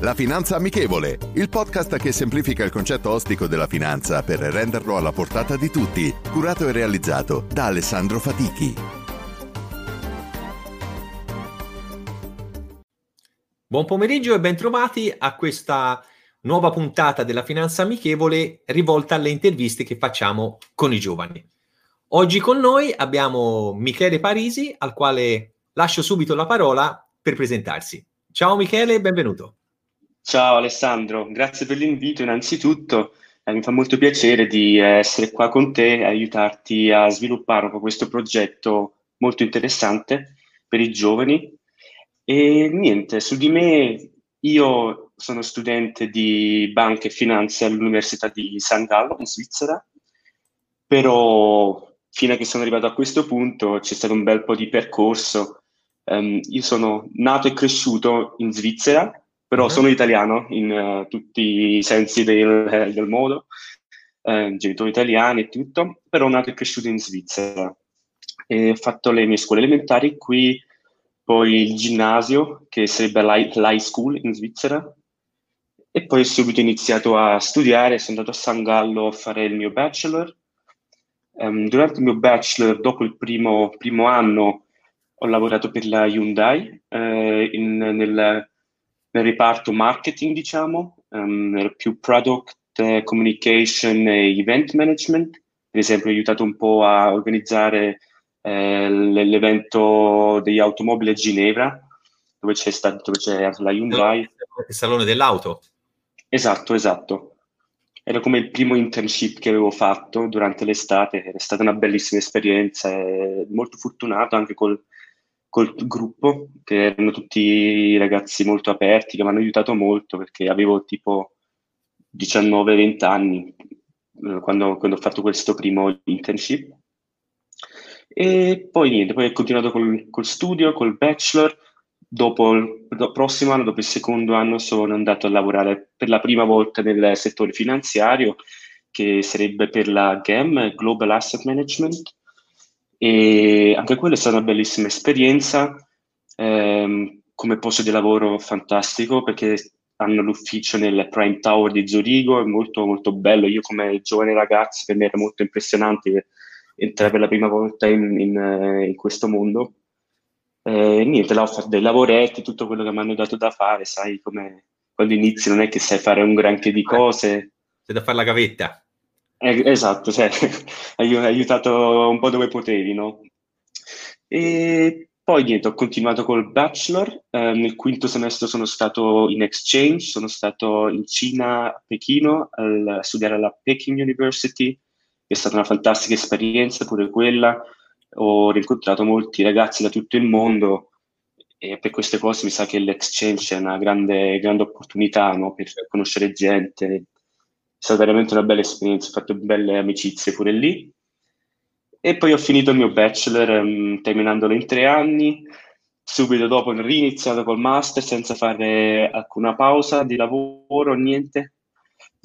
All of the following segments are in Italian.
La Finanza Amichevole, il podcast che semplifica il concetto ostico della finanza per renderlo alla portata di tutti, curato e realizzato da Alessandro Fatichi. Buon pomeriggio e bentrovati a questa nuova puntata della Finanza Amichevole rivolta alle interviste che facciamo con i giovani. Oggi con noi abbiamo Michele Parisi, al quale lascio subito la parola per presentarsi. Ciao Michele benvenuto. Ciao Alessandro, grazie per l'invito innanzitutto. Eh, mi fa molto piacere di essere qua con te e aiutarti a sviluppare questo progetto molto interessante per i giovani. E niente, su di me io sono studente di banca e finanze all'Università di San Gallo in Svizzera, però fino a che sono arrivato a questo punto c'è stato un bel po' di percorso. Um, io sono nato e cresciuto in Svizzera, però uh-huh. sono italiano in uh, tutti i sensi del, eh, del modo, uh, genitori italiani e tutto, però nato e cresciuto in Svizzera. E ho fatto le mie scuole elementari qui, poi il ginnasio, che sarebbe l'high school in Svizzera, e poi ho subito iniziato a studiare, sono andato a San Gallo a fare il mio bachelor. Um, durante il mio bachelor, dopo il primo, primo anno, ho lavorato per la Hyundai eh, in, nel nel reparto marketing, diciamo, um, più product uh, communication e event management. Per esempio, ho aiutato un po' a organizzare eh, l'evento degli automobili a Ginevra, dove c'è, stato, dove c'è la Hyundai. Il salone dell'auto. Esatto, esatto. Era come il primo internship che avevo fatto durante l'estate, è stata una bellissima esperienza, molto fortunato anche col, col gruppo, che erano tutti ragazzi molto aperti, che mi hanno aiutato molto perché avevo tipo 19-20 anni eh, quando, quando, ho fatto questo primo internship. E poi niente, poi ho continuato col, col studio, col bachelor. Dopo il do, prossimo anno, dopo il secondo anno, sono andato a lavorare per la prima volta nel settore finanziario, che sarebbe per la GAM, Global Asset Management, e anche quella è stata una bellissima esperienza, ehm, come posto di lavoro fantastico perché hanno l'ufficio nel Prime Tower di Zurigo, è molto molto bello. Io come giovane ragazzo per me era molto impressionante entrare per la prima volta in, in, in questo mondo. E niente, là ho fatto dei lavoretti, tutto quello che mi hanno dato da fare, sai come quando inizi non è che sai fare un granché di cose. C'è da fare la gavetta. Eh, esatto, cioè, hai aiutato un po' dove potevi, no? E poi niente, ho continuato col bachelor, eh, nel quinto semestre sono stato in exchange, sono stato in Cina, a Pechino, al, a studiare alla Peking University, è stata una fantastica esperienza pure quella, ho rincontrato molti ragazzi da tutto il mondo e per queste cose mi sa che l'exchange è una grande, grande opportunità no? per conoscere gente, stata veramente una bella esperienza, ho fatto belle amicizie pure lì. E poi ho finito il mio bachelor, um, terminandolo in tre anni. Subito dopo ho riniziato col master senza fare alcuna pausa di lavoro, niente.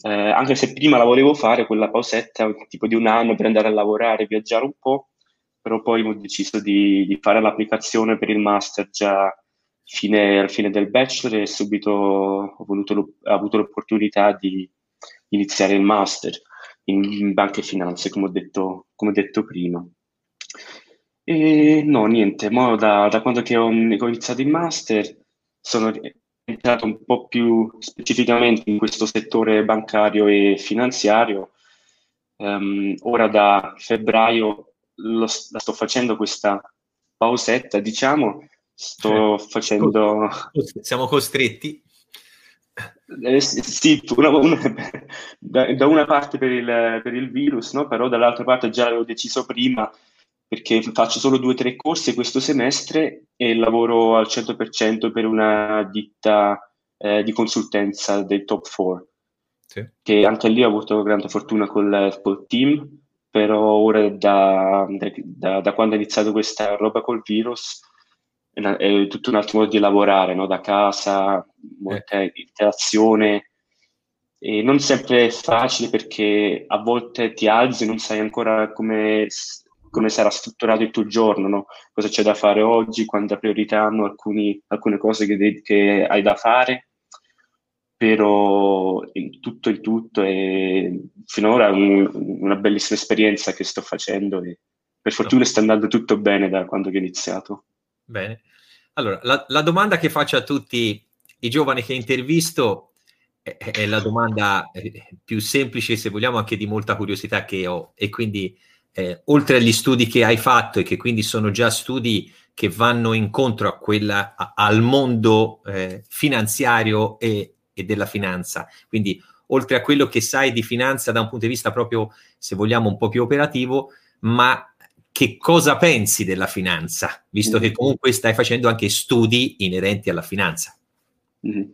Eh, anche se prima la volevo fare, quella pausetta tipo di un anno per andare a lavorare, viaggiare un po', però poi ho deciso di, di fare l'applicazione per il master già fine, al fine del bachelor e subito ho, voluto, ho avuto l'opportunità di, iniziare il master in, banca e finanze, come ho detto, come ho detto prima. E no, niente, da, da, quando ho, ho, iniziato il master sono entrato un po' più specificamente in questo settore bancario e finanziario. Um, ora da febbraio lo, la sto facendo questa pausetta, diciamo, sto facendo... Siamo costretti. Eh, sì, una, una, da, da, una parte per il, per il virus, no? però dall'altra parte già l'avevo deciso prima perché faccio solo due o tre corsi questo semestre e lavoro al 100% per una ditta eh, di consulenza del top 4. Sì. Che anche lì ho avuto grande fortuna col, col team, però ora da, da, da, quando ho iniziato questa roba col virus è tutto un altro modo di lavorare, no? da casa, molta eh. interazione. E non sempre è facile perché a volte ti alzi e non sai ancora come, come sarà strutturato il tuo giorno, no? cosa c'è da fare oggi, quanta priorità hanno alcuni, alcune cose che, che, hai da fare. però in tutto in tutto è finora un, una bellissima esperienza che sto facendo e per fortuna sta andando tutto bene da quando ho iniziato. Bene. Allora, la, la domanda che faccio a tutti i giovani che intervisto è, è la domanda eh, più semplice, se vogliamo, anche di molta curiosità che ho e quindi eh, oltre agli studi che hai fatto e che quindi sono già studi che vanno incontro a quella, a, al mondo eh, finanziario e, e, della finanza. Quindi, oltre a quello che sai di finanza da un punto di vista proprio, se vogliamo, un po' più operativo, ma che cosa pensi della finanza, visto mm-hmm. che comunque stai facendo anche studi inerenti alla finanza? Mm-hmm.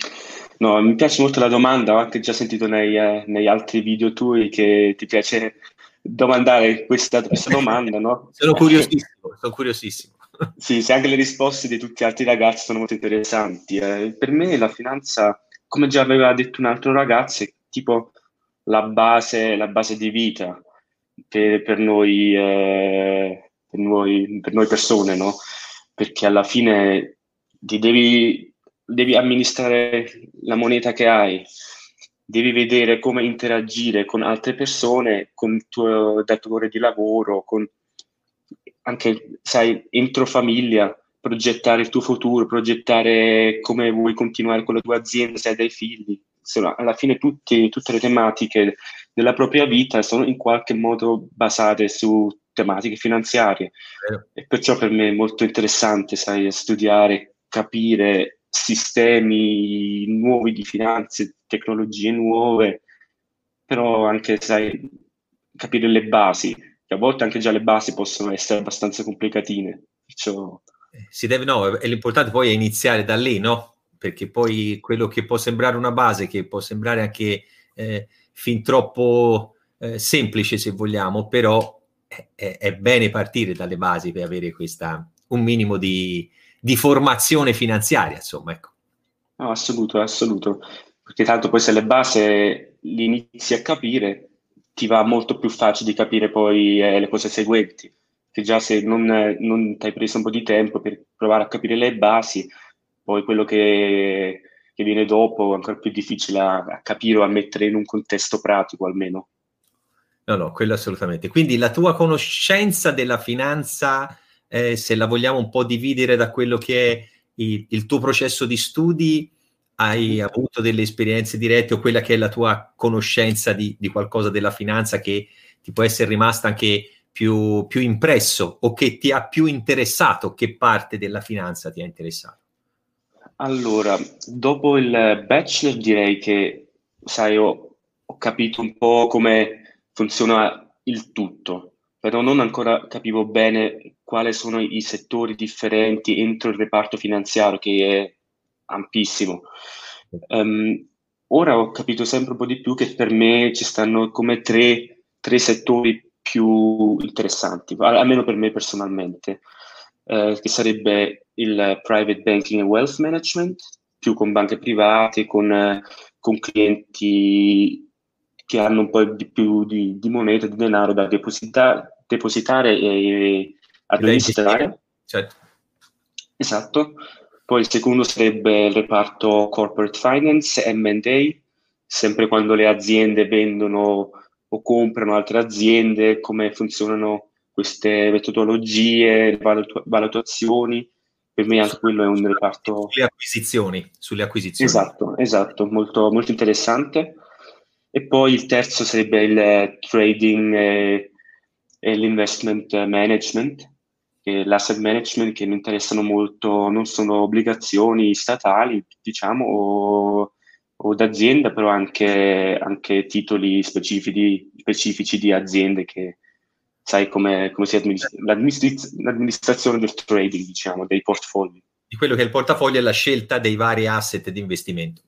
No, mi piace molto la domanda, ho anche già sentito nei, eh, negli altri video tuoi che ti piace domandare questa, questa domanda, no? sono curiosissimo, sono curiosissimo. Sì, sì, anche le risposte di tutti gli altri ragazzi sono molto interessanti. Eh, per me la finanza, come già aveva detto un altro ragazzo, è tipo la base, la base di vita per, per, noi, eh, per, noi, per noi persone, no? Perché alla fine ti devi, devi amministrare la moneta che hai, devi vedere come interagire con altre persone, con il tuo datore di lavoro, con anche, sai, entro famiglia, progettare il tuo futuro, progettare come vuoi continuare con la tua azienda se hai dei figli. Insomma, alla fine tutti, tutte le tematiche della propria vita sono in qualche modo basate su tematiche finanziarie. Eh. E perciò per me è molto interessante, sai, studiare, capire sistemi nuovi di finanze, tecnologie nuove, però anche, sai, capire le basi, che a volte anche già le basi possono essere abbastanza complicatine. Perciò... Eh, si deve, no, l'importante poi è iniziare da lì, no? Perché poi quello che può sembrare una base, che può sembrare anche eh, fin troppo eh, semplice, se vogliamo, però è, è, bene partire dalle basi per avere questa, un minimo di, di formazione finanziaria, insomma, ecco. No, assoluto, assoluto. Perché tanto poi se le basi li inizi a capire, ti va molto più facile di capire poi eh, le cose seguenti. Che già se non, non ti hai preso un po' di tempo per provare a capire le basi, poi quello che, che viene dopo è ancora più difficile a, a capire o a mettere in un contesto pratico almeno. No, no, quello assolutamente. Quindi la tua conoscenza della finanza eh, se la vogliamo un po' dividere da quello che è il, il tuo processo di studi, hai avuto delle esperienze dirette o quella che è la tua conoscenza di, di qualcosa della finanza che ti può essere rimasta anche più, più, impresso o che ti ha più interessato? Che parte della finanza ti ha interessato? Allora, dopo il bachelor direi che, sai, ho, ho capito un po' come funziona il tutto però non ancora capivo bene quali sono i settori differenti entro il reparto finanziario che è ampissimo. Um, ora ho capito sempre un po' di più che per me ci stanno come tre, tre settori più interessanti, almeno per me personalmente, uh, che sarebbe il private banking e wealth management, più con banche private, con, uh, con clienti che hanno un po' di più di, di moneta, di denaro da depositare, depositare e amministrare. Certo. Esatto. Poi il secondo sarebbe il reparto corporate finance, M&A, sempre quando le aziende vendono o comprano altre aziende, come funzionano queste metodologie, valutu- valutazioni. Per me anche quello è un reparto... Sulle acquisizioni. Sulle acquisizioni. Esatto, esatto, molto, molto interessante. E poi il terzo sarebbe il trading e, e l'investment management, l'asset management che mi interessano molto, non sono obbligazioni statali, diciamo, o, o d'azienda, però anche, anche titoli specifici, specifici, di aziende che sai come, come si amministra, l'amministrazione del trading, diciamo, dei portfolio. Di quello che è il portafoglio e la scelta dei vari asset di investimento.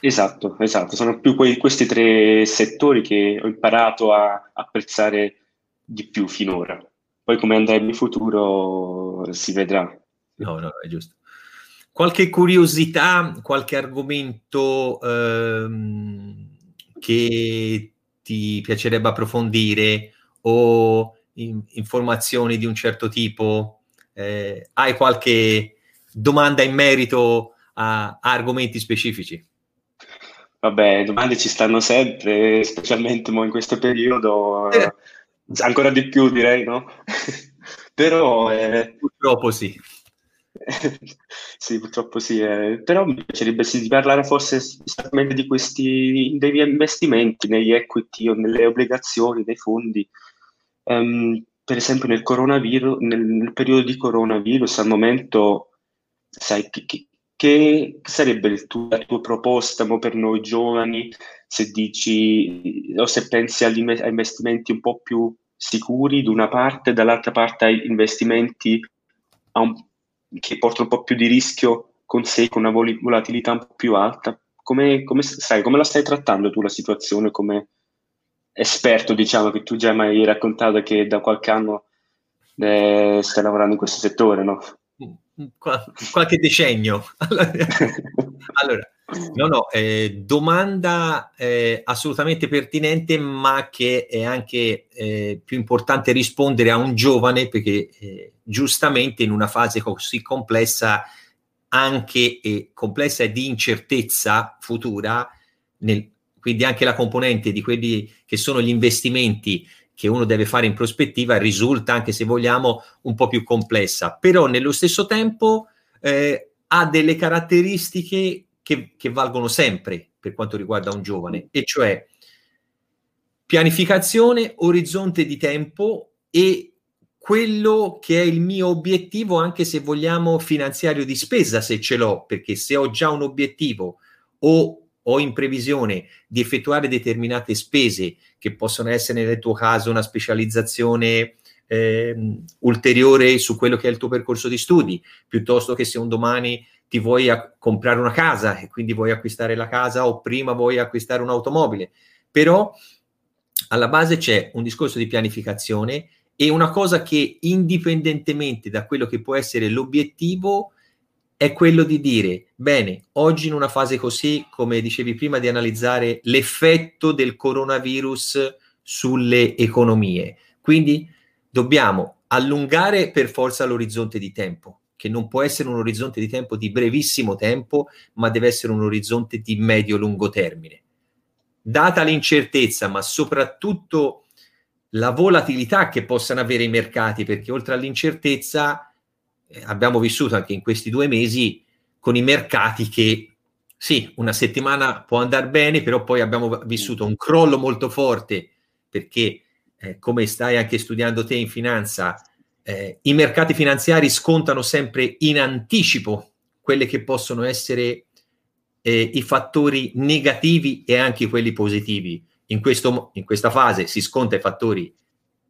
Esatto, esatto, sono più quei, questi tre settori che ho imparato a apprezzare di più finora. Poi come andrà in futuro si vedrà. No, no, è giusto. Qualche curiosità, qualche argomento ehm, che ti piacerebbe approfondire o in, informazioni di un certo tipo? Eh, hai qualche domanda in merito a, a argomenti specifici? Vabbè, domande ci stanno sempre, specialmente in questo periodo, eh. ancora di più direi, no? Però... Eh, purtroppo sì. sì, purtroppo sì. Eh. Però mi piacerebbe sì, parlare forse esattamente di questi degli investimenti negli equity o nelle obbligazioni, nei fondi. Um, per esempio nel coronavirus, nel, nel, periodo di coronavirus, al momento, sai, che, che sarebbe tuo, la tua proposta per noi giovani se dici o se pensi agli a investimenti un po' più sicuri da una parte, dall'altra parte a investimenti a un, che portano un po' più di rischio con sé, con una vol- volatilità un po' più alta. Come, come, sai, come la stai trattando tu la situazione come esperto, diciamo, che tu già mi hai raccontato che da qualche anno eh, stai lavorando in questo settore, no? qualche decennio. allora, no, no, eh, domanda eh, assolutamente pertinente, ma che è anche eh, più importante rispondere a un giovane perché eh, giustamente in una fase così complessa, anche complessa e di incertezza futura, nel, quindi anche la componente di quelli che sono gli investimenti che uno deve fare in prospettiva risulta, anche se vogliamo, un po' più complessa, però nello stesso tempo eh, ha delle caratteristiche che, che valgono sempre per quanto riguarda un giovane, e cioè pianificazione, orizzonte di tempo e quello che è il mio obiettivo, anche se vogliamo finanziario di spesa, se ce l'ho, perché se ho già un obiettivo o ho in previsione di effettuare determinate spese che possono essere nel tuo caso una specializzazione eh, ulteriore su quello che è il tuo percorso di studi, piuttosto che se un domani ti vuoi comprare una casa e quindi vuoi acquistare la casa o prima vuoi acquistare un'automobile. Però alla base c'è un discorso di pianificazione e una cosa che indipendentemente da quello che può essere l'obiettivo, è quello di dire, bene, oggi in una fase così, come dicevi prima, di analizzare l'effetto del coronavirus sulle economie. Quindi dobbiamo allungare per forza l'orizzonte di tempo, che non può essere un orizzonte di tempo di brevissimo tempo, ma deve essere un orizzonte di medio-lungo termine. Data l'incertezza, ma soprattutto la volatilità che possano avere i mercati, perché oltre all'incertezza abbiamo vissuto anche in questi due mesi con i mercati che sì, una settimana può andare bene, però poi abbiamo vissuto un crollo molto forte perché, eh, come stai anche studiando te in finanza, eh, i mercati finanziari scontano sempre in anticipo quelli che possono essere eh, i fattori negativi e anche quelli positivi. In, questo, in questa fase si sconta i fattori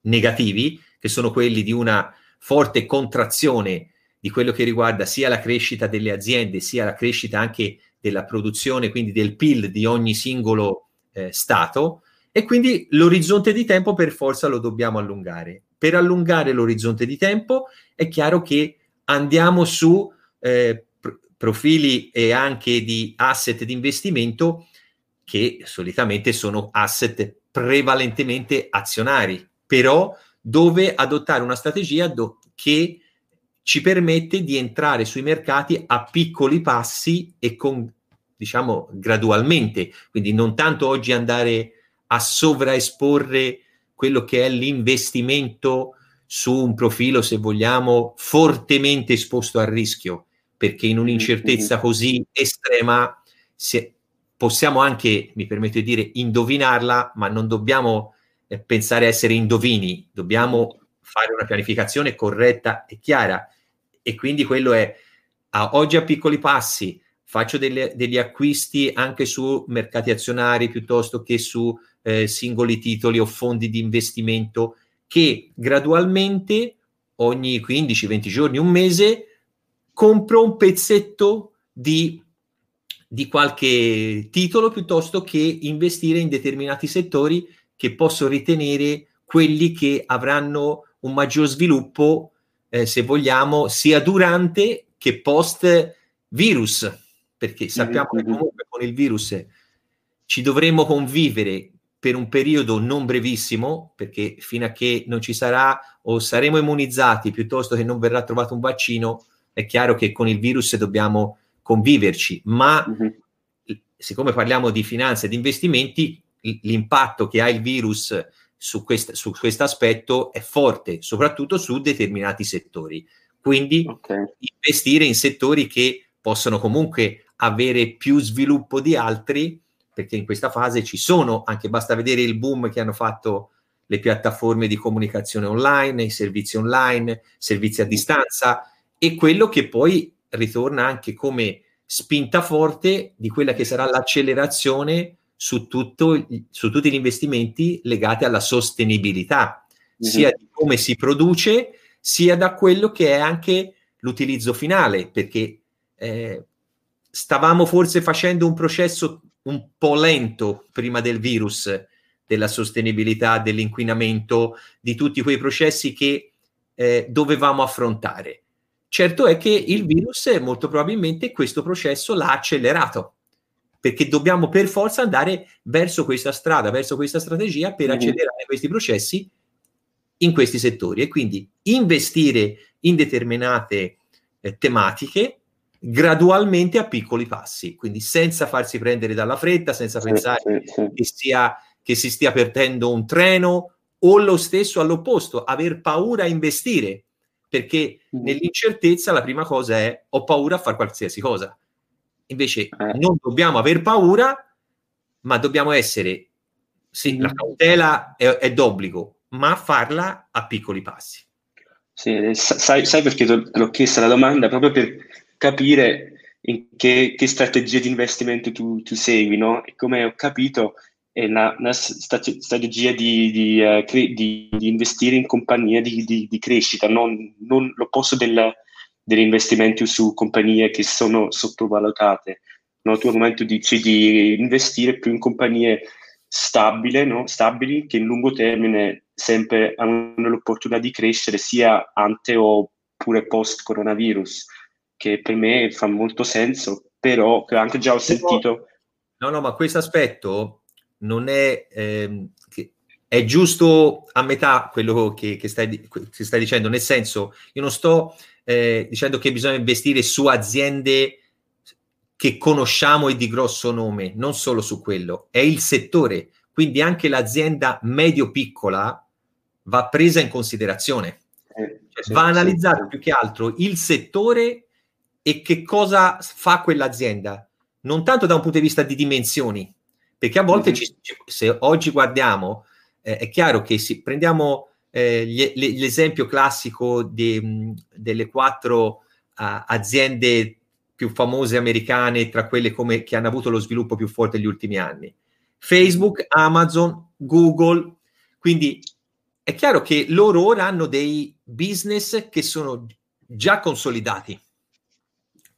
negativi, che sono quelli di una forte contrazione di quello che riguarda sia la crescita delle aziende, sia la crescita anche della produzione, quindi del PIL di ogni singolo eh, Stato, e quindi l'orizzonte di tempo per forza lo dobbiamo allungare. Per allungare l'orizzonte di tempo è chiaro che andiamo su eh, pr- profili e anche di asset di investimento che solitamente sono asset prevalentemente azionari, però dove adottare una strategia do- che ci permette di entrare sui mercati a piccoli passi e con, diciamo, gradualmente. Quindi non tanto oggi andare a sovraesporre quello che è l'investimento su un profilo, se vogliamo, fortemente esposto al rischio, perché in un'incertezza così estrema se, possiamo anche, mi permetto di dire, indovinarla, ma non dobbiamo pensare a essere indovini, dobbiamo fare una pianificazione corretta e chiara. E quindi quello è a, oggi a piccoli passi, faccio delle, degli acquisti anche su mercati azionari piuttosto che su eh, singoli titoli o fondi di investimento che gradualmente ogni 15-20 giorni, un mese, compro un pezzetto di, di qualche titolo piuttosto che investire in determinati settori che posso ritenere quelli che avranno un maggior sviluppo, eh, se vogliamo, sia durante che post virus, perché sappiamo mm-hmm. che comunque con il virus ci dovremo convivere per un periodo non brevissimo, perché fino a che non ci sarà o saremo immunizzati piuttosto che non verrà trovato un vaccino, è chiaro che con il virus dobbiamo conviverci, ma mm-hmm siccome parliamo di finanza e di investimenti, l'impatto che ha il virus su questo su aspetto è forte, soprattutto su determinati settori. Quindi okay. investire in settori che possono comunque avere più sviluppo di altri, perché in questa fase ci sono, anche basta vedere il boom che hanno fatto le piattaforme di comunicazione online, i servizi online, servizi a distanza e quello che poi ritorna anche come spinta forte di quella che sarà l'accelerazione su, tutto, su tutti gli investimenti legati alla sostenibilità, mm-hmm. sia di come si produce, sia da quello che è anche l'utilizzo finale, perché eh, stavamo forse facendo un processo un po' lento prima del virus, della sostenibilità, dell'inquinamento, di tutti quei processi che eh, dovevamo affrontare. Certo è che il virus molto probabilmente questo processo l'ha accelerato, perché dobbiamo per forza andare verso questa strada, verso questa strategia per mm-hmm. accelerare questi processi in questi settori e quindi investire in determinate eh, tematiche gradualmente a piccoli passi, quindi senza farsi prendere dalla fretta, senza sì, pensare sì, sì. Che, sia, che si stia perdendo un treno o lo stesso all'opposto, aver paura a investire perché mm. nell'incertezza la prima cosa è ho paura a fare qualsiasi cosa. Invece eh. non dobbiamo aver paura, ma dobbiamo essere, sì, mm. la cautela è, è d'obbligo, ma farla a piccoli passi. Sì, sai, sai perché l'ho chiesta la domanda? Proprio per capire in che, che strategia di investimento tu, tu segui, no? E come ho capito, è una, una strategia di, di, cre- di, di, investire in compagnie di, crescita, non, non l'opposto del, degli investimenti su compagnie che sono sottovalutate. No? Tu al momento dici di investire più in compagnie stabili, no? stabili che in lungo termine sempre hanno l'opportunità di crescere sia ante o pure post coronavirus, che per me fa molto senso, però anche già ho sentito... No, no, ma questo aspetto non è, ehm, è giusto a metà quello che, che, stai, che, stai, dicendo, nel senso, io non sto eh, dicendo che bisogna investire su aziende che conosciamo e di grosso nome, non solo su quello, è il settore, quindi anche l'azienda medio-piccola va presa in considerazione, eh, cioè, va analizzato più che altro il settore e che cosa fa quell'azienda, non tanto da un punto di vista di dimensioni, perché a volte, mm-hmm. ci, se oggi guardiamo, eh, è chiaro che se prendiamo eh, gli, l'esempio classico di, delle quattro uh, aziende più famose americane, tra quelle come, che hanno avuto lo sviluppo più forte negli ultimi anni. Facebook, Amazon, Google, quindi è chiaro che loro ora hanno dei business che sono già consolidati,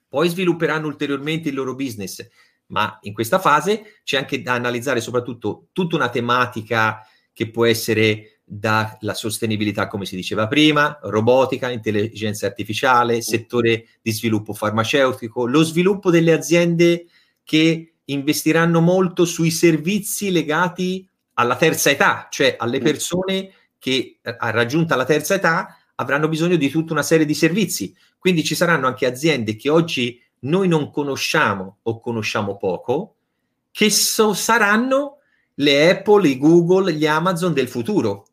poi svilupperanno ulteriormente il loro business, ma in questa fase c'è anche da analizzare soprattutto tutta una tematica che può essere dalla sostenibilità, come si diceva prima, robotica, intelligenza artificiale, settore di sviluppo farmaceutico, lo sviluppo delle aziende che investiranno molto sui servizi legati alla terza età, cioè alle persone che eh, raggiunta la terza età avranno bisogno di tutta una serie di servizi. Quindi ci saranno anche aziende che oggi noi non conosciamo o conosciamo poco, che so, saranno le Apple, i Google, gli Amazon del futuro,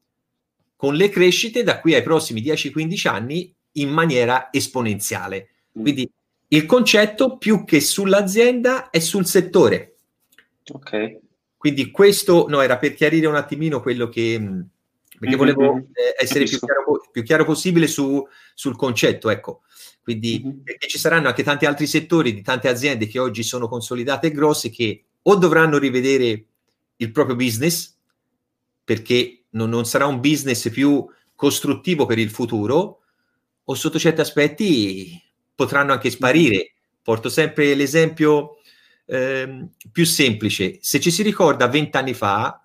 con le crescite da qui ai prossimi 10-15 anni in maniera esponenziale. Mm. Quindi il concetto più che sull'azienda è sul settore. Ok. Quindi questo no, era per chiarire un attimino quello che... Mm, perché mm-hmm. volevo eh, essere più chiaro, più chiaro, possibile su, sul concetto, ecco. Quindi mm-hmm. perché ci saranno anche tanti altri settori di tante aziende che oggi sono consolidate e grosse che o dovranno rivedere il proprio business perché non, non sarà un business più costruttivo per il futuro o sotto certi aspetti potranno anche sparire. Porto sempre l'esempio eh, più semplice. Se ci si ricorda vent'anni fa,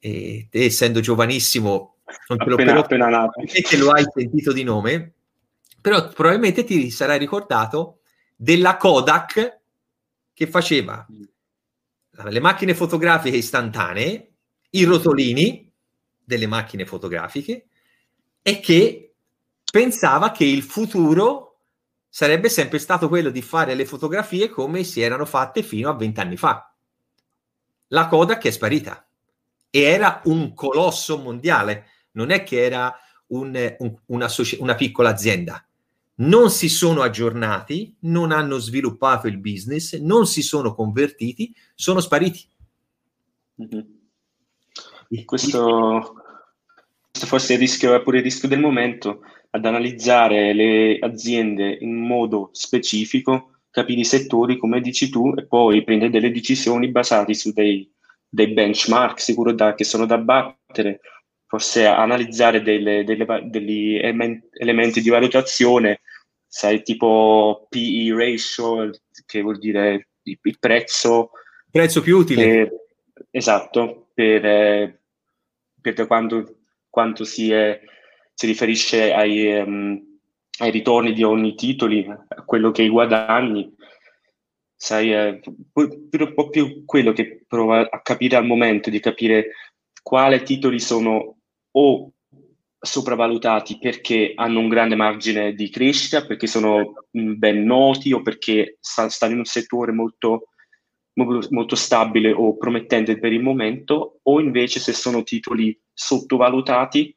e te essendo giovanissimo, non te lo, appena, però, appena lo hai sentito di nome, però probabilmente ti sarai ricordato della Kodak che faceva le macchine fotografiche istantanee, i rotolini delle macchine fotografiche e che pensava che il futuro sarebbe sempre stato quello di fare le fotografie come si erano fatte fino a vent'anni fa. La Kodak è sparita e era un colosso mondiale, non è che era un, un, una, una piccola azienda. Non si sono aggiornati, non hanno sviluppato il business, non si sono convertiti, sono spariti. Mm-hmm. Questo, questo forse è il rischio, è pure il rischio del momento, ad analizzare le aziende in modo specifico, capire i settori come dici tu e poi prendere delle decisioni basate su dei, dei benchmark sicuro da, che sono da battere, forse analizzare delle, delle, degli elementi di valutazione, sai, tipo PE ratio, che vuol dire il, prezzo. Prezzo più utile. Per, esatto, per, eh, per quanto, quanto si, è, si riferisce ai, um, ai ritorni di ogni titolo, a quello che i guadagni. Sai, è un po' più quello che prova a capire al momento, di capire quali titoli sono o sopravvalutati perché hanno un grande margine di crescita, perché sono ben noti o perché stanno in un settore molto, molto stabile o promettente per il momento, o invece se sono titoli sottovalutati,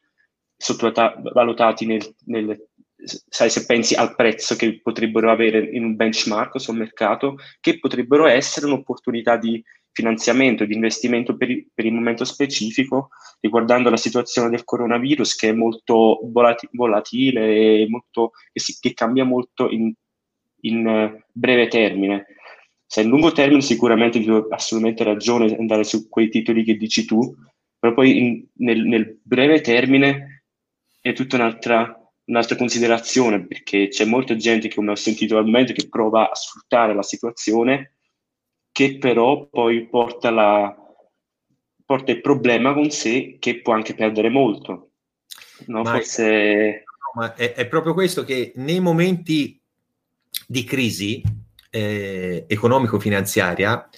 sottovalutati nel, nel sai, se pensi al prezzo che potrebbero avere in un benchmark sul mercato, che potrebbero essere un'opportunità di finanziamento, di investimento per, per il momento specifico, riguardando la situazione del coronavirus che è molto volati, volatile e molto, che, si, che, cambia molto in, in breve termine. Se in lungo termine sicuramente ti ho assolutamente ragione andare su quei titoli che dici tu, però poi in, nel, nel breve termine è tutta un'altra un'altra considerazione, perché c'è molta gente, come ho sentito al momento, che prova a sfruttare la situazione, che però poi porta, la, porta il problema con sé, che può anche perdere molto. No, ma forse... È, ma è, è, proprio questo che nei momenti di crisi eh, economico-finanziaria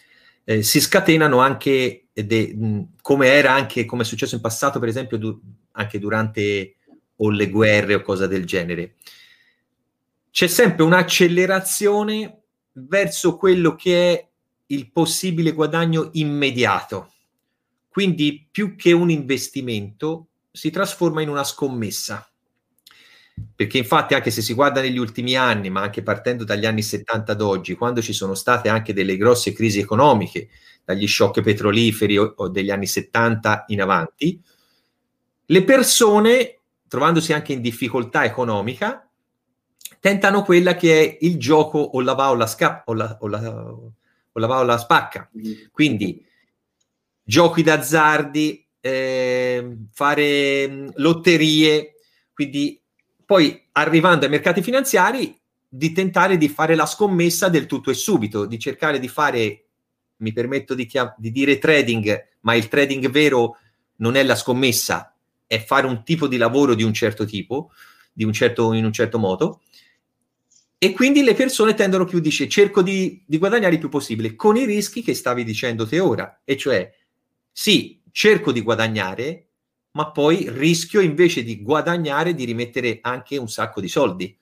eh, si scatenano anche, de, come era anche, come è successo in passato, per esempio, du- anche durante o le guerre o cosa del genere. C'è sempre un'accelerazione verso quello che è il possibile guadagno immediato. Quindi più che un investimento si trasforma in una scommessa. Perché infatti anche se si guarda negli ultimi anni, ma anche partendo dagli anni 70 ad oggi, quando ci sono state anche delle grosse crisi economiche, dagli shock petroliferi o, o degli anni 70 in avanti, le persone trovandosi anche in difficoltà economica, tentano quella che è il gioco o la va o la scappa o la, o la, o la va o la spacca. Mm-hmm. Quindi giochi d'azzardi, eh, fare mm, lotterie, quindi poi arrivando ai mercati finanziari di tentare di fare la scommessa del tutto e subito, di cercare di fare, mi permetto di, chiam- di dire trading, ma il trading vero non è la scommessa, è fare un tipo di lavoro di un certo tipo, un certo, in un certo modo, e quindi le persone tendono più, dice, cerco di, di guadagnare il più possibile, con i rischi che stavi dicendo te ora, e cioè, sì, cerco di guadagnare, ma poi rischio invece di guadagnare di rimettere anche un sacco di soldi.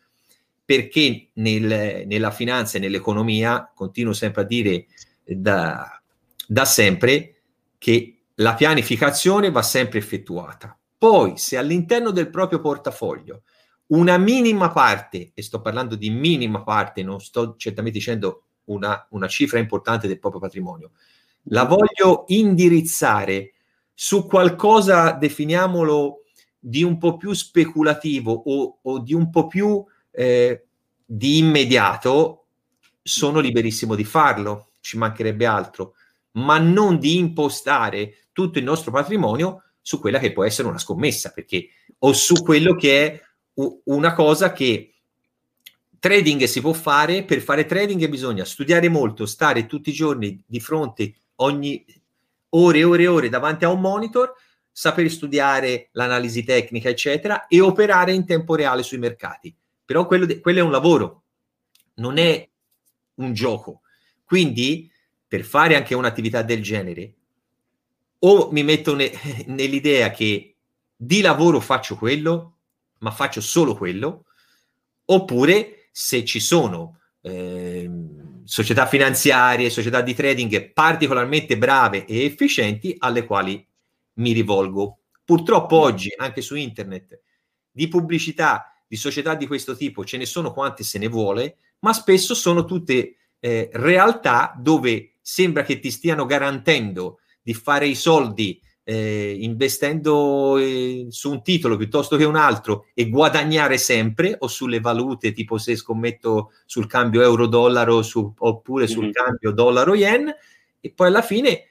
Perché nel, nella finanza e nell'economia, continuo sempre a dire da, da sempre, che la pianificazione va sempre effettuata. Poi, se all'interno del proprio portafoglio una minima parte, e sto parlando di minima parte, non sto certamente dicendo una, una cifra importante del proprio patrimonio, la voglio indirizzare su qualcosa, definiamolo, di un po' più speculativo o, o di un po' più eh, di immediato, sono liberissimo di farlo, ci mancherebbe altro, ma non di impostare tutto il nostro patrimonio su quella che può essere una scommessa, perché o su quello che è una cosa che trading si può fare, per fare trading bisogna studiare molto, stare tutti i giorni di fronte ogni ore e ore e ore davanti a un monitor, saper studiare l'analisi tecnica, eccetera, e operare in tempo reale sui mercati. Però quello, de- quello è un lavoro, non è un gioco. Quindi, per fare anche un'attività del genere, o mi metto ne, nell'idea che di lavoro faccio quello, ma faccio solo quello, oppure se ci sono eh, società finanziarie, società di trading particolarmente brave e efficienti alle quali mi rivolgo. Purtroppo oggi anche su internet di pubblicità di società di questo tipo ce ne sono quante se ne vuole, ma spesso sono tutte eh, realtà dove sembra che ti stiano garantendo di fare i soldi eh, investendo eh, su un titolo piuttosto che un altro e guadagnare sempre o sulle valute tipo se scommetto sul cambio euro-dollaro su, oppure sul mm-hmm. cambio dollaro-yen e poi alla fine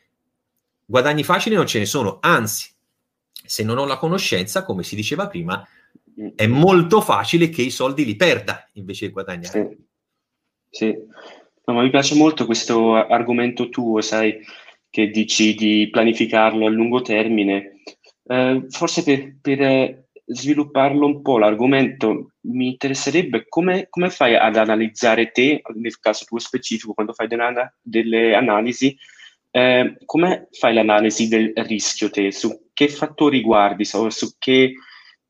guadagni facili non ce ne sono, anzi se non ho la conoscenza, come si diceva prima, è molto facile che i soldi li perda invece di guadagnare. Sì, sì. No, ma mi piace molto questo argomento tuo, sai, che dici di pianificarlo a lungo termine. Eh, forse per, per, svilupparlo un po' l'argomento, mi interesserebbe come, come, fai ad analizzare te, nel caso tuo specifico, quando fai delle, delle analisi, eh, come fai l'analisi del rischio te? Su che fattori guardi? Su, su che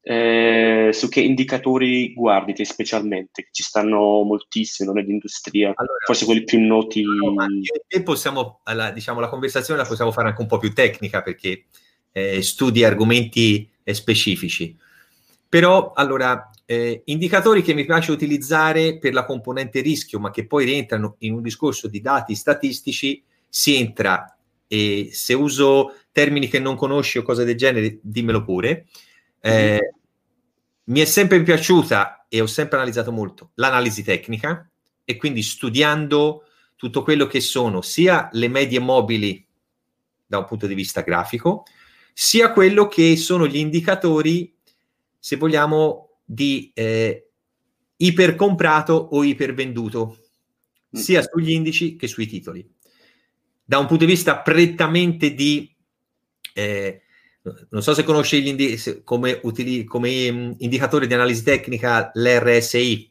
eh, su che indicatori guardi te specialmente, che ci stanno moltissimo nell'industria, allora, forse quelli più noti. E possiamo, alla, diciamo, la conversazione la possiamo fare anche un po' più tecnica perché eh, studi argomenti eh, specifici. Però, allora, eh, indicatori che mi piace utilizzare per la componente rischio, ma che poi rientrano in un discorso di dati statistici, si entra, e se uso termini che non conosci o cose del genere, dimmelo pure, eh, mi è sempre piaciuta e ho sempre analizzato molto l'analisi tecnica e quindi studiando tutto quello che sono sia le medie mobili da un punto di vista grafico, sia quello che sono gli indicatori, se vogliamo, di eh, ipercomprato o ipervenduto, mm. sia sugli indici che sui titoli. Da un punto di vista prettamente di eh, non so se conosci indi- come, utili- come um, indicatore di analisi tecnica l'RSI,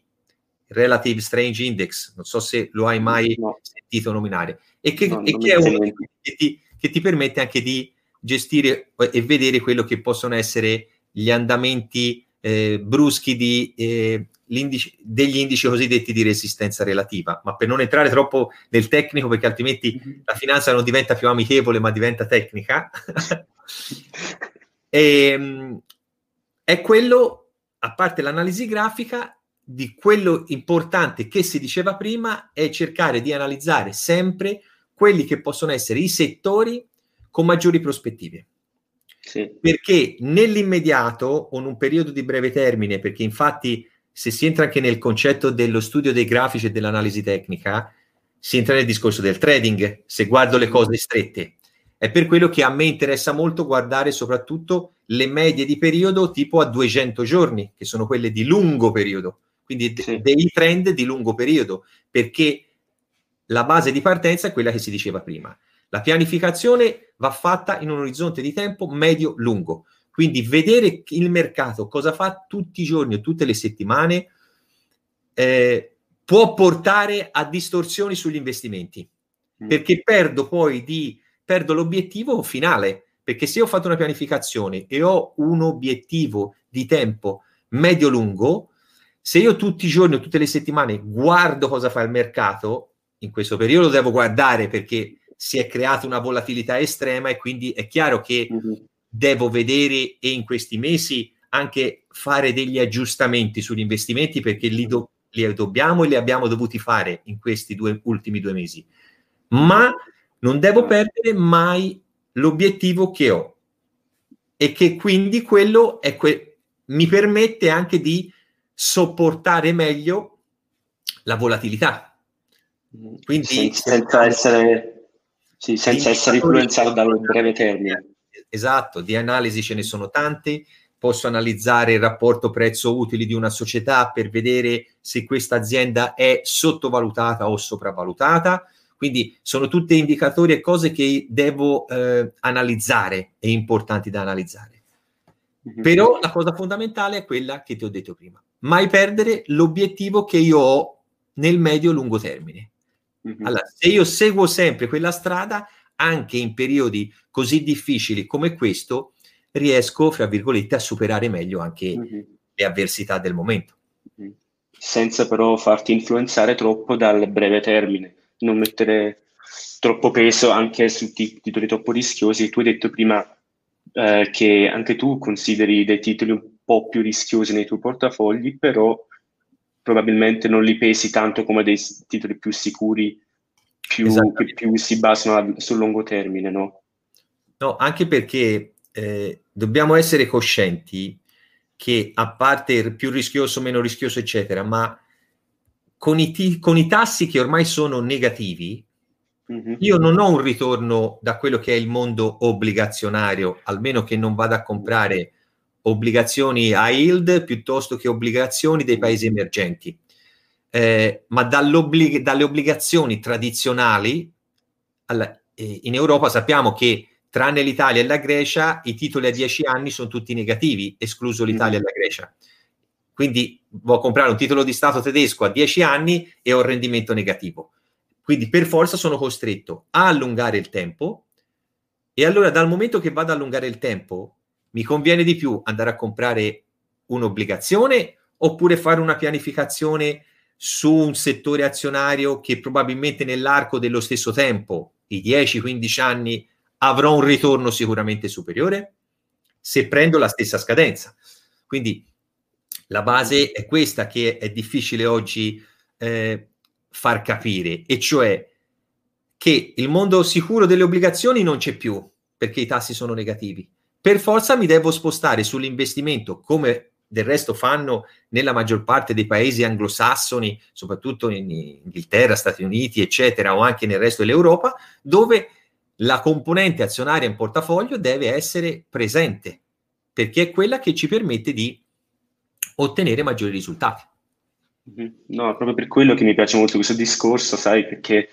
Relative Strange Index, non so se lo hai mai no. sentito nominare, e che, no, e che è uno che ti, che ti permette anche di gestire e vedere quello che possono essere gli andamenti eh, bruschi di, eh, degli indici cosiddetti di resistenza relativa. Ma per non entrare troppo nel tecnico, perché altrimenti mm-hmm. la finanza non diventa più amichevole, ma diventa tecnica, e, ehm, è quello, a parte l'analisi grafica, di quello importante che si diceva prima, è cercare di analizzare sempre quelli che possono essere i settori con maggiori prospettive. Sì. Perché nell'immediato o in un periodo di breve termine, perché infatti se si entra anche nel concetto dello studio dei grafici e dell'analisi tecnica, si entra nel discorso del trading, se guardo le cose strette. È per quello che a me interessa molto guardare soprattutto le medie di periodo tipo a 200 giorni, che sono quelle di lungo periodo, quindi sì. dei trend di lungo periodo, perché la base di partenza è quella che si diceva prima. La pianificazione va fatta in un orizzonte di tempo medio-lungo, quindi vedere il mercato cosa fa tutti i giorni o tutte le settimane eh, può portare a distorsioni sugli investimenti, mm. perché perdo poi di perdo l'obiettivo finale, perché se ho fatto una pianificazione e ho un obiettivo di tempo medio-lungo, se io tutti i giorni o tutte le settimane guardo cosa fa il mercato, in questo periodo devo guardare perché si è creata una volatilità estrema e quindi è chiaro che mm-hmm. Devo vedere e in questi mesi anche fare degli aggiustamenti sugli investimenti perché li, do- li dobbiamo e li abbiamo dovuti fare in questi due ultimi due mesi. Ma non devo perdere mai l'obiettivo che ho e che quindi quello è que- mi permette anche di sopportare meglio la volatilità. Quindi, Sen- senza essere, sì, senza essere influenzato dal breve termine. Esatto, di analisi ce ne sono tante. Posso analizzare il rapporto prezzo-utili di una società per vedere se questa azienda è sottovalutata o sopravvalutata quindi sono tutti indicatori e cose che devo eh, analizzare e importanti da analizzare. Mm-hmm. Però la cosa fondamentale è quella che ti ho detto prima. Mai perdere l'obiettivo che io ho nel medio-lungo termine. Mm-hmm. Allora, se io seguo sempre quella strada, anche in periodi così difficili come questo, riesco, fra virgolette, a superare meglio anche mm-hmm. le avversità del momento. senza però farti influenzare troppo dal breve termine, non mettere troppo peso anche su titoli troppo rischiosi. Tu hai detto prima eh, che anche tu consideri dei titoli un po' più rischiosi nei tuoi portafogli, però probabilmente non li pesi tanto come dei titoli più sicuri, più, che più si basano sul lungo termine, no? No, anche perché eh, dobbiamo essere coscienti che a parte più rischioso, meno rischioso, eccetera, ma con i, t- con i tassi che ormai sono negativi, mm-hmm. io non ho un ritorno da quello che è il mondo obbligazionario, almeno che non vada a comprare obbligazioni a yield piuttosto che obbligazioni dei paesi emergenti. Eh, ma dalle obbligazioni tradizionali, alla, eh, in Europa sappiamo che tranne l'Italia e la Grecia, i titoli a 10 anni sono tutti negativi, escluso l'Italia mm. e la Grecia. Quindi vuoi comprare un titolo di Stato tedesco a 10 anni e ho un rendimento negativo. Quindi per forza sono costretto a allungare il tempo e allora dal momento che vado ad allungare il tempo, mi conviene di più andare a comprare un'obbligazione oppure fare una pianificazione su un settore azionario che probabilmente nell'arco dello stesso tempo, i 10-15 anni, avrò un ritorno sicuramente superiore se prendo la stessa scadenza. Quindi la base è questa che è difficile oggi eh, far capire, e cioè che il mondo sicuro delle obbligazioni non c'è più perché i tassi sono negativi. Per forza mi devo spostare sull'investimento, come del resto fanno nella maggior parte dei paesi anglosassoni, soprattutto in Inghilterra, Stati Uniti, eccetera, o anche nel resto dell'Europa, dove la componente azionaria in portafoglio deve essere presente perché è quella che ci permette di ottenere maggiori risultati. Mm-hmm. No, proprio per quello che mi piace molto questo discorso, sai, perché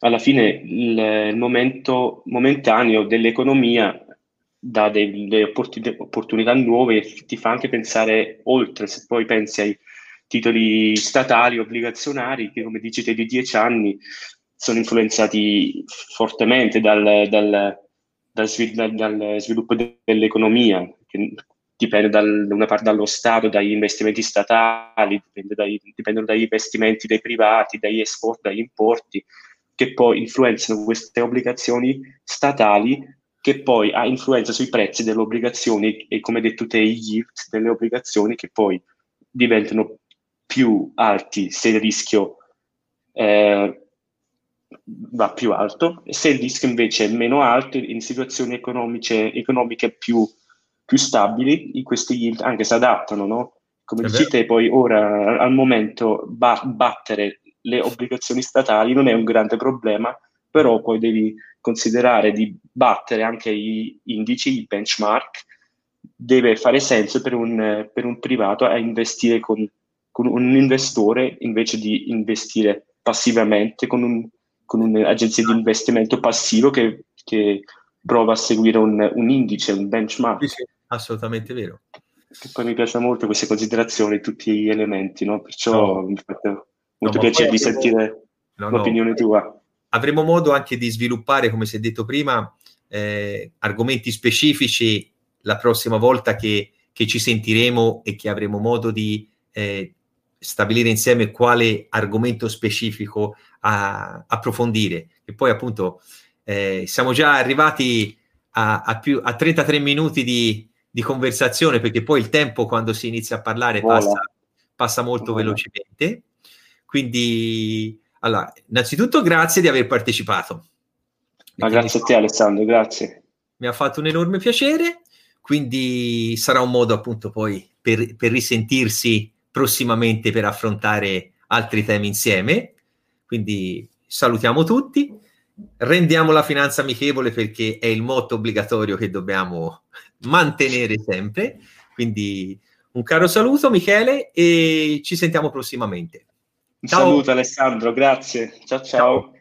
alla fine il, momento momentaneo dell'economia dà delle opportunità nuove e ti fa anche pensare oltre, se poi pensi ai titoli statali, obbligazionari, che come dici te di dieci anni sono influenzati fortemente dal, dal, dal, dal sviluppo de- dell'economia, che dipende da una parte dallo Stato, dagli investimenti statali, dipende dai, dipendono dagli investimenti dei privati, dagli export, dagli importi, che poi influenzano queste obbligazioni statali che poi ha influenza sui prezzi delle obbligazioni e come detto te i yield delle obbligazioni che poi diventano più alti se il rischio eh, va più alto, se il rischio invece è meno alto, in situazioni economiche, economiche più, più stabili, questi yield anche si adattano, no? Come dici te, poi ora al momento ba- battere le obbligazioni statali non è un grande problema, però poi devi considerare di battere anche gli indici, i benchmark, deve fare senso per un, per un privato a investire con, con un investore invece di investire passivamente con un con un'agenzia di investimento passivo che, che prova a seguire un, un, indice, un benchmark. Sì, sì, assolutamente vero. Che poi mi piacciono molto queste considerazioni, tutti gli elementi, no? perciò no. mi fa molto no, piacere di sentire no, l'opinione tua. Avremo modo anche di sviluppare, come si è detto prima, eh, argomenti specifici la prossima volta che, che, ci sentiremo e che avremo modo di eh, stabilire insieme quale argomento specifico a, approfondire. E poi appunto eh, siamo già arrivati a, a, più, a 33 minuti di, di, conversazione perché poi il tempo quando si inizia a parlare passa, passa, molto velocemente. Quindi, allora, innanzitutto grazie di aver partecipato. Ma grazie a te Alessandro, grazie. Mi ha fatto un enorme piacere, quindi sarà un modo appunto poi per, per risentirsi prossimamente per affrontare altri temi insieme. Quindi salutiamo tutti, rendiamo la finanza amichevole perché è il motto obbligatorio che dobbiamo mantenere sempre. Quindi un caro saluto Michele e ci sentiamo prossimamente. Un ciao. saluto Alessandro, grazie. ciao. ciao. ciao.